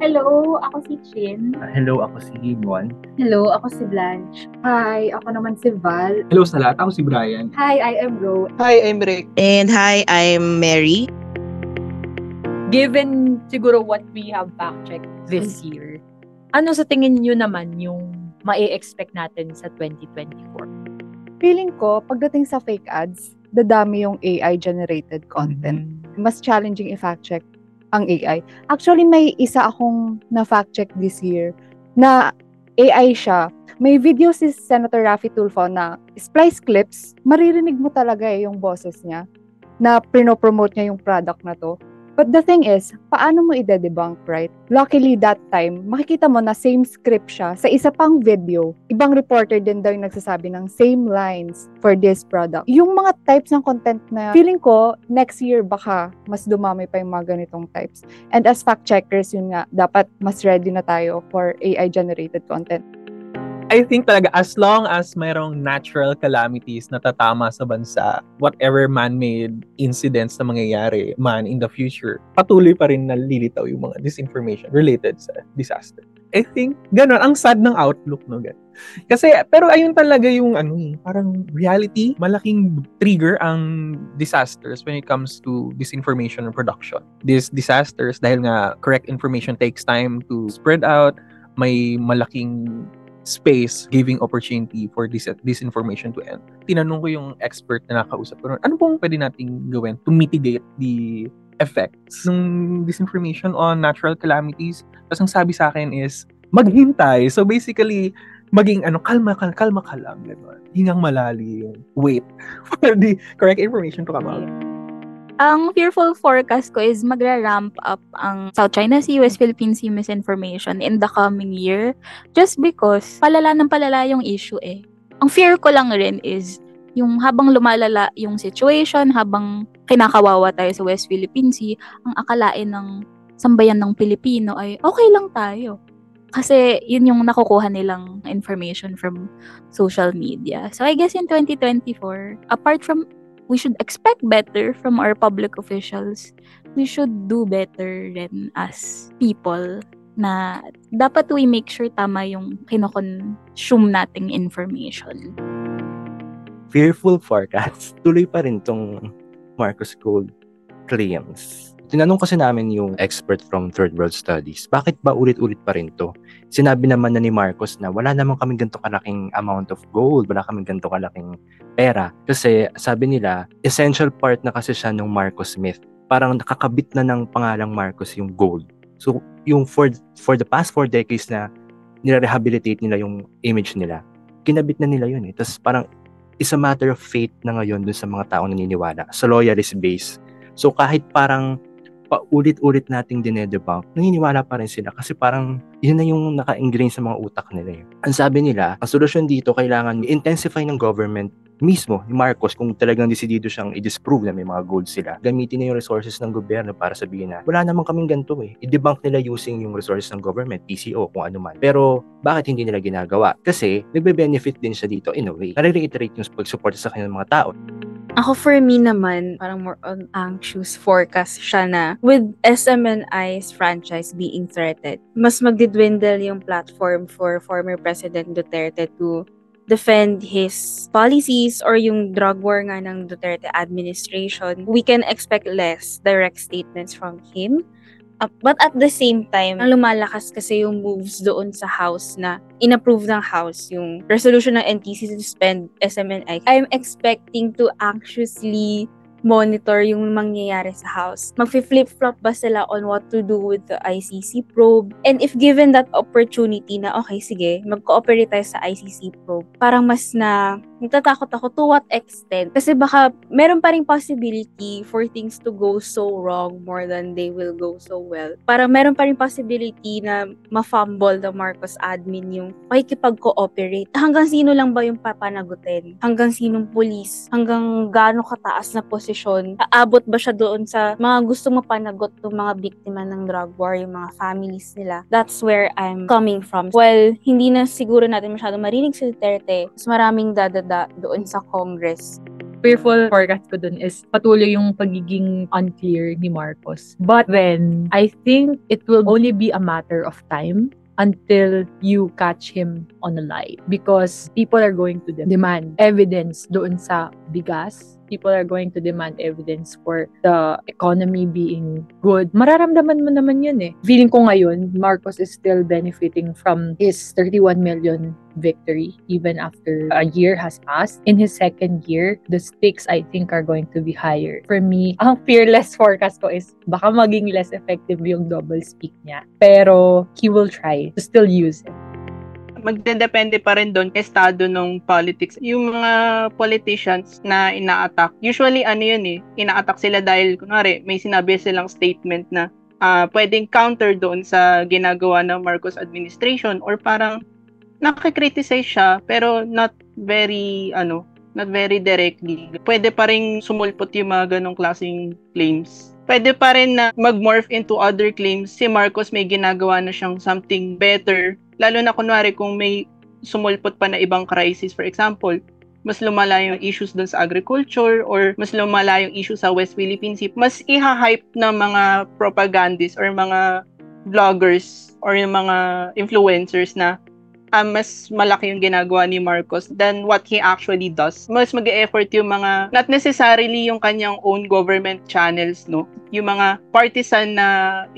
Hello, ako si Chin. Uh, hello, ako si Gimon. Hello, ako si Blanche. Hi, ako naman si Val. Hello sa lahat, ako si Brian. Hi, I am Ro. Hi, I'm Rick. And hi, I'm Mary. Given siguro what we have fact-checked this year, ano sa tingin nyo naman yung ma-expect natin sa 2024? Feeling ko, pagdating sa fake ads, dadami yung AI-generated content. Mas challenging i-fact check ang AI. Actually, may isa akong na-fact check this year na AI siya. May video si Senator Raffy Tulfo na splice clips, maririnig mo talaga eh yung boses niya na pinopromote niya yung product na to. But the thing is, paano mo i-debunk, right? Luckily that time, makikita mo na same script siya sa isa pang video. Ibang reporter din daw yung nagsasabi ng same lines for this product. Yung mga types ng content na feeling ko, next year baka mas dumami pa yung mga ganitong types. And as fact checkers, yun nga, dapat mas ready na tayo for AI-generated content. I think talaga as long as mayroong natural calamities na tatama sa bansa, whatever man-made incidents na mangyayari man in the future, patuloy pa rin nalilitaw yung mga disinformation related sa disaster. I think, ganun, ang sad ng outlook, no, gan. Kasi, pero ayun talaga yung, ano eh, parang reality, malaking trigger ang disasters when it comes to disinformation production. These disasters, dahil nga correct information takes time to spread out, may malaking space giving opportunity for this disinformation to end. Tinanong ko yung expert na nakausap ko, ano pong pwede nating gawin to mitigate the effects ng disinformation on natural calamities? Tapos ang sabi sa akin is, maghintay. So basically, maging ano, kalma ka, kalma ka lang. Ganun. Hingang malalim. Wait for the correct information to come out. Ang fearful forecast ko is magra-ramp up ang South China Sea, West Philippine Sea misinformation in the coming year just because palala ng palala yung issue eh. Ang fear ko lang rin is yung habang lumalala yung situation, habang kinakawawa tayo sa West Philippine Sea, ang akalain ng sambayan ng Pilipino ay okay lang tayo. Kasi yun yung nakukuha nilang information from social media. So I guess in 2024, apart from we should expect better from our public officials. We should do better than as people na dapat we make sure tama yung kinokonsume nating information. Fearful forecast. Tuloy pa rin tong Marcos Gold claims. Tinanong kasi namin yung expert from Third World Studies, bakit ba ulit-ulit pa rin to? Sinabi naman na ni Marcos na wala naman kaming ganito kalaking amount of gold, wala kaming ganito kalaking pera. Kasi sabi nila, essential part na kasi siya ng Marcos Smith. Parang nakakabit na ng pangalang Marcos yung gold. So, yung for, for the past four decades na nire-rehabilitate nila yung image nila, kinabit na nila yun eh. Tapos parang it's a matter of faith na ngayon dun sa mga taong naniniwala, sa loyalist base. So kahit parang paulit-ulit nating dinedebunk, naniniwala pa rin sila kasi parang yun na yung naka-ingrain sa mga utak nila. Eh. Ang sabi nila, ang solusyon dito kailangan intensify ng government mismo ni Marcos kung talagang desidido siyang i-disprove na may mga gold sila. Gamitin na yung resources ng gobyerno para sabihin na wala naman kaming ganito eh. I-debunk nila using yung resources ng government, PCO, kung ano man. Pero bakit hindi nila ginagawa? Kasi nagbe-benefit din siya dito in a way. Nare-reiterate yung pag-support sa kanilang mga tao. Ako for me naman, parang more on anxious forecast siya na with SMNI's franchise being threatened, mas magdidwindle yung platform for former President Duterte to defend his policies or yung drug war nga ng Duterte administration. We can expect less direct statements from him but at the same time, lumalakas kasi yung moves doon sa House na inapprove ng House yung resolution ng NTC to suspend SMNI. I'm expecting to anxiously monitor yung mangyayari sa house. Magfi-flip-flop ba sila on what to do with the ICC probe? And if given that opportunity na, okay, sige, mag-cooperate tayo sa ICC probe, parang mas na, natatakot ako to what extent? Kasi baka meron pa rin possibility for things to go so wrong more than they will go so well. Parang meron pa rin possibility na ma-fumble the Marcos admin yung pakikipag-cooperate. Hanggang sino lang ba yung papanagutin? Hanggang sinong police? Hanggang gaano kataas na posisyon posisyon, aabot ba siya doon sa mga gusto mapanagot ng mga biktima ng drug war, yung mga families nila. That's where I'm coming from. Well, hindi na siguro natin masyado marinig si Duterte, mas maraming dadada doon sa Congress. fearful forecast ko dun is patuloy yung pagiging unclear ni Marcos. But then, I think it will only be a matter of time until you catch him on a lie. Because people are going to demand evidence doon sa bigas. People are going to demand evidence for the economy being good. Mararamdaman mo naman yun eh. Feeling ko ngayon, Marcos is still benefiting from his 31 million victory even after a year has passed. In his second year, the stakes I think are going to be higher. For me, ang fearless forecast ko is baka maging less effective yung double speak niya. Pero he will try to still use it. Magdedepende pa rin doon kay estado ng politics. Yung mga politicians na ina-attack, usually ano yun eh, ina-attack sila dahil, kunwari, may sinabi silang statement na ah pwedeng counter doon sa ginagawa ng Marcos administration or parang nakikriticize siya pero not very, ano, not very directly. Pwede pa rin sumulpot yung mga ganong klaseng claims. Pwede pa rin na mag-morph into other claims. Si Marcos may ginagawa na siyang something better lalo na kunwari kung may sumulpot pa na ibang crisis, for example, mas lumala yung issues dun sa agriculture or mas lumala yung issue sa West Philippine Sea, mas iha-hype ng mga propagandists or mga vloggers or yung mga influencers na ah, mas malaki yung ginagawa ni Marcos than what he actually does. Mas mag-effort yung mga, not necessarily yung kanyang own government channels, no? Yung mga partisan na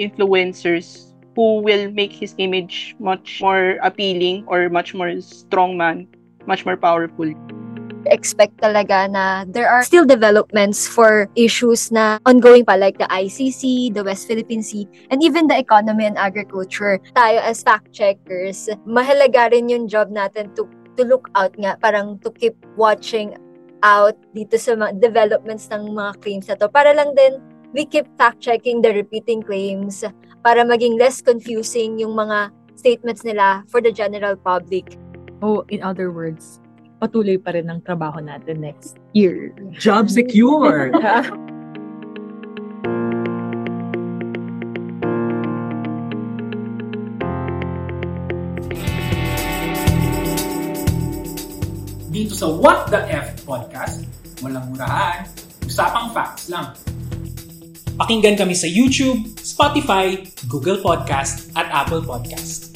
influencers who will make his image much more appealing or much more strongman, much more powerful. expect talaga na there are still developments for issues na ongoing pa like the ICC, the West Philippine Sea, and even the economy and agriculture. Tayo as fact checkers, mahalaga rin yung job natin to to look out nga, parang to keep watching out dito sa mga developments ng mga claims na to. Para lang din, we keep fact checking the repeating claims para maging less confusing yung mga statements nila for the general public. Oh, in other words, patuloy pa rin ang trabaho natin next year. Job secure! Dito sa What the F podcast, walang murahan, usapang facts lang. Pakinggan kami sa YouTube, Spotify, Google Podcast at Apple Podcast.